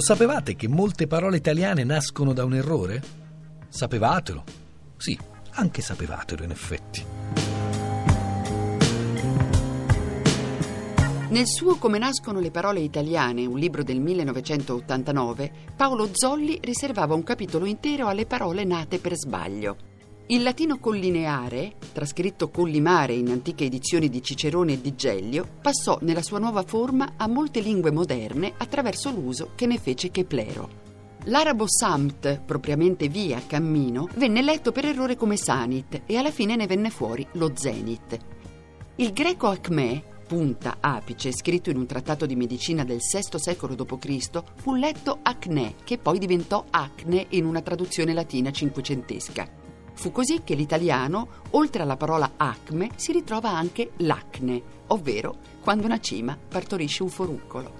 sapevate che molte parole italiane nascono da un errore? Sapevatelo? Sì, anche sapevatelo in effetti. Nel suo Come nascono le parole italiane, un libro del 1989, Paolo Zolli riservava un capitolo intero alle parole nate per sbaglio. Il latino collineare, trascritto collimare in antiche edizioni di Cicerone e di Gellio, passò nella sua nuova forma a molte lingue moderne attraverso l'uso che ne fece Keplero. L'arabo samt, propriamente via, cammino, venne letto per errore come sanit e alla fine ne venne fuori lo zenit. Il greco acme, punta apice, scritto in un trattato di medicina del VI secolo d.C., fu letto acne, che poi diventò acne in una traduzione latina cinquecentesca. Fu così che l'italiano, oltre alla parola acme, si ritrova anche l'acne, ovvero quando una cima partorisce un foruncolo.